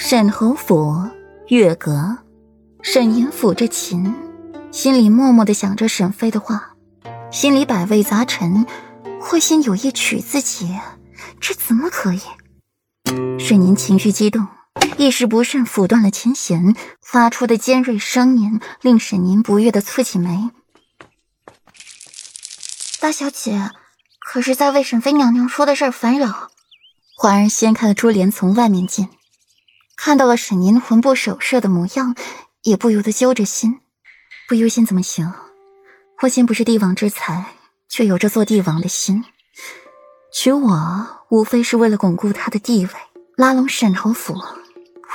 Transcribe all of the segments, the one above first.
沈侯府月阁，沈吟抚着琴，心里默默的想着沈妃的话，心里百味杂陈。霍心有意娶自己，这怎么可以？沈吟情绪激动，一时不慎抚断了琴弦，发出的尖锐声音令沈吟不悦的蹙起眉。大小姐，可是在为沈妃娘娘说的事儿烦扰。环儿掀开了珠帘，从外面进。看到了沈宁魂不守舍的模样，也不由得揪着心。不忧心怎么行？霍心不是帝王之才，却有着做帝王的心。娶我，无非是为了巩固他的地位，拉拢沈侯府。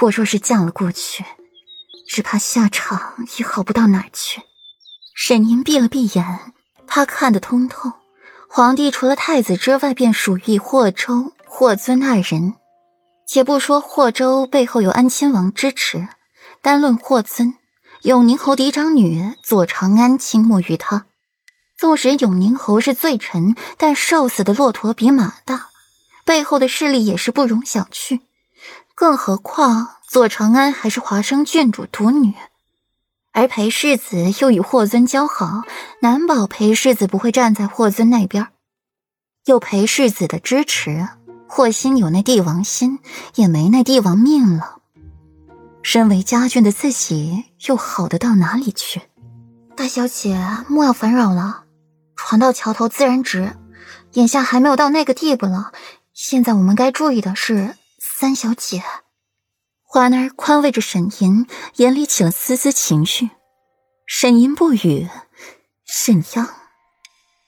我若是嫁了过去，只怕下场也好不到哪儿去。沈宁闭了闭眼，他看得通透。皇帝除了太子之外，便属于霍州、霍尊二人。且不说霍州背后有安亲王支持，单论霍尊，永宁侯嫡长女左长安倾慕于他。纵使永宁侯是罪臣，但瘦死的骆驼比马大，背后的势力也是不容小觑。更何况左长安还是华生郡主独女，而裴世子又与霍尊交好，难保裴世子不会站在霍尊那边。有裴世子的支持。霍心有那帝王心，也没那帝王命了。身为家眷的自己，又好得到哪里去？大小姐，莫要烦扰了。船到桥头自然直，眼下还没有到那个地步了。现在我们该注意的是三小姐。环儿宽慰着沈吟，眼里起了丝丝情绪。沈吟不语。沈央，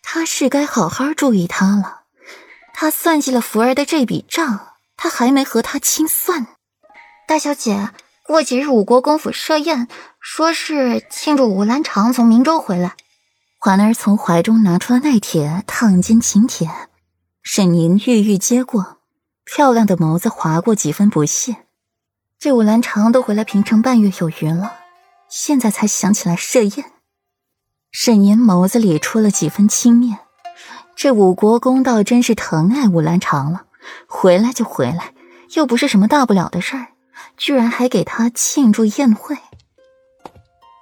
他是该好好注意他了。他算计了福儿的这笔账，他还没和他清算。大小姐，过几日五国公府设宴，说是庆祝武兰长从明州回来。环儿从怀中拿出了奈铁烫金请帖，沈宁郁郁接过，漂亮的眸子划过几分不屑。这武兰长都回来平城半月有余了，现在才想起来设宴。沈宁眸子里出了几分轻蔑。这五国公倒真是疼爱武兰长了，回来就回来，又不是什么大不了的事儿，居然还给他庆祝宴会。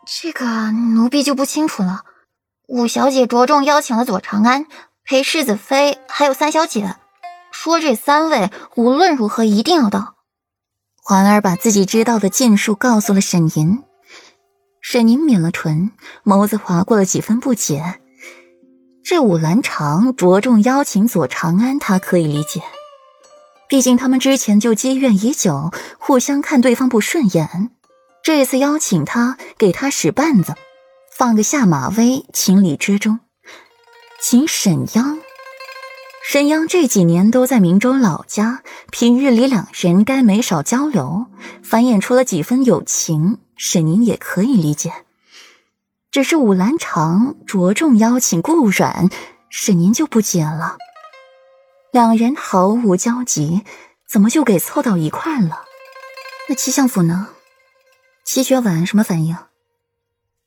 这个奴婢就不清楚了。五小姐着重邀请了左长安、裴世子妃，还有三小姐，说这三位无论如何一定要到。环儿把自己知道的尽数告诉了沈吟，沈吟抿了唇，眸子划过了几分不解。这武兰长着重邀请左长安，他可以理解，毕竟他们之前就积怨已久，互相看对方不顺眼。这次邀请他，给他使绊子，放个下马威，情理之中。请沈央，沈央这几年都在明州老家，平日里两人该没少交流，繁衍出了几分友情，沈宁也可以理解。只是武兰长着重邀请顾阮，沈您就不解了。两人毫无交集，怎么就给凑到一块了？那七相府呢？七雪婉什么反应？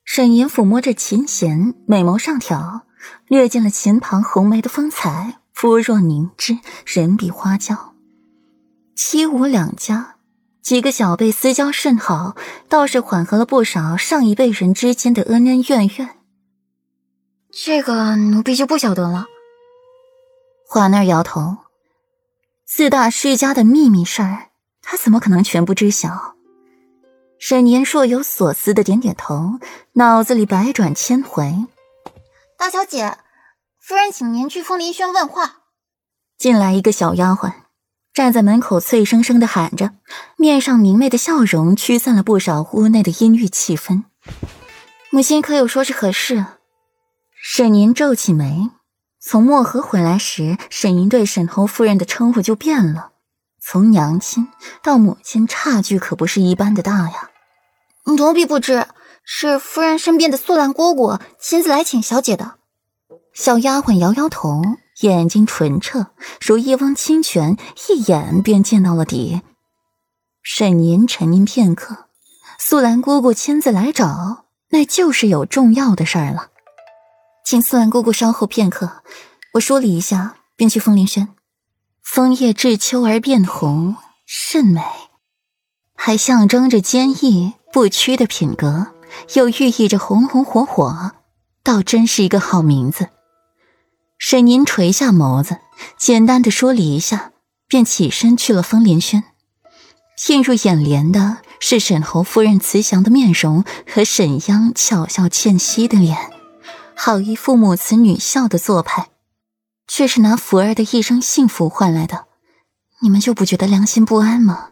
沈吟抚摸着琴弦，美眸上挑，略见了琴旁红梅的风采，肤若凝脂，人比花娇。七武两家。几个小辈私交甚好，倒是缓和了不少上一辈人之间的恩恩怨怨。这个奴婢就不晓得了。华那儿摇头，四大世家的秘密事儿，他怎么可能全部知晓？沈年若有所思的点点头，脑子里百转千回。大小姐，夫人请您去枫林轩问话。进来一个小丫鬟。站在门口，脆生生的喊着，面上明媚的笑容驱散了不少屋内的阴郁气氛。母亲可有说是何事？沈宁皱起眉。从漠河回来时，沈莹对沈侯夫人的称呼就变了，从娘亲到母亲，差距可不是一般的大呀。奴婢不知，是夫人身边的素兰姑姑亲自来请小姐的。小丫鬟摇摇头。眼睛纯澈，如一汪清泉，一眼便见到了底。沈凝沉吟片刻，素兰姑姑亲自来找，那就是有重要的事儿了。请素兰姑姑稍后片刻，我梳理一下，便去枫林轩。枫叶至秋而变红，甚美。还象征着坚毅不屈的品格，又寓意着红红火火，倒真是一个好名字。沈宁垂下眸子，简单的梳理一下，便起身去了风林轩。映入眼帘的是沈侯夫人慈祥的面容和沈央巧笑倩兮的脸，好一副母慈女孝的做派，却是拿福儿的一生幸福换来的。你们就不觉得良心不安吗？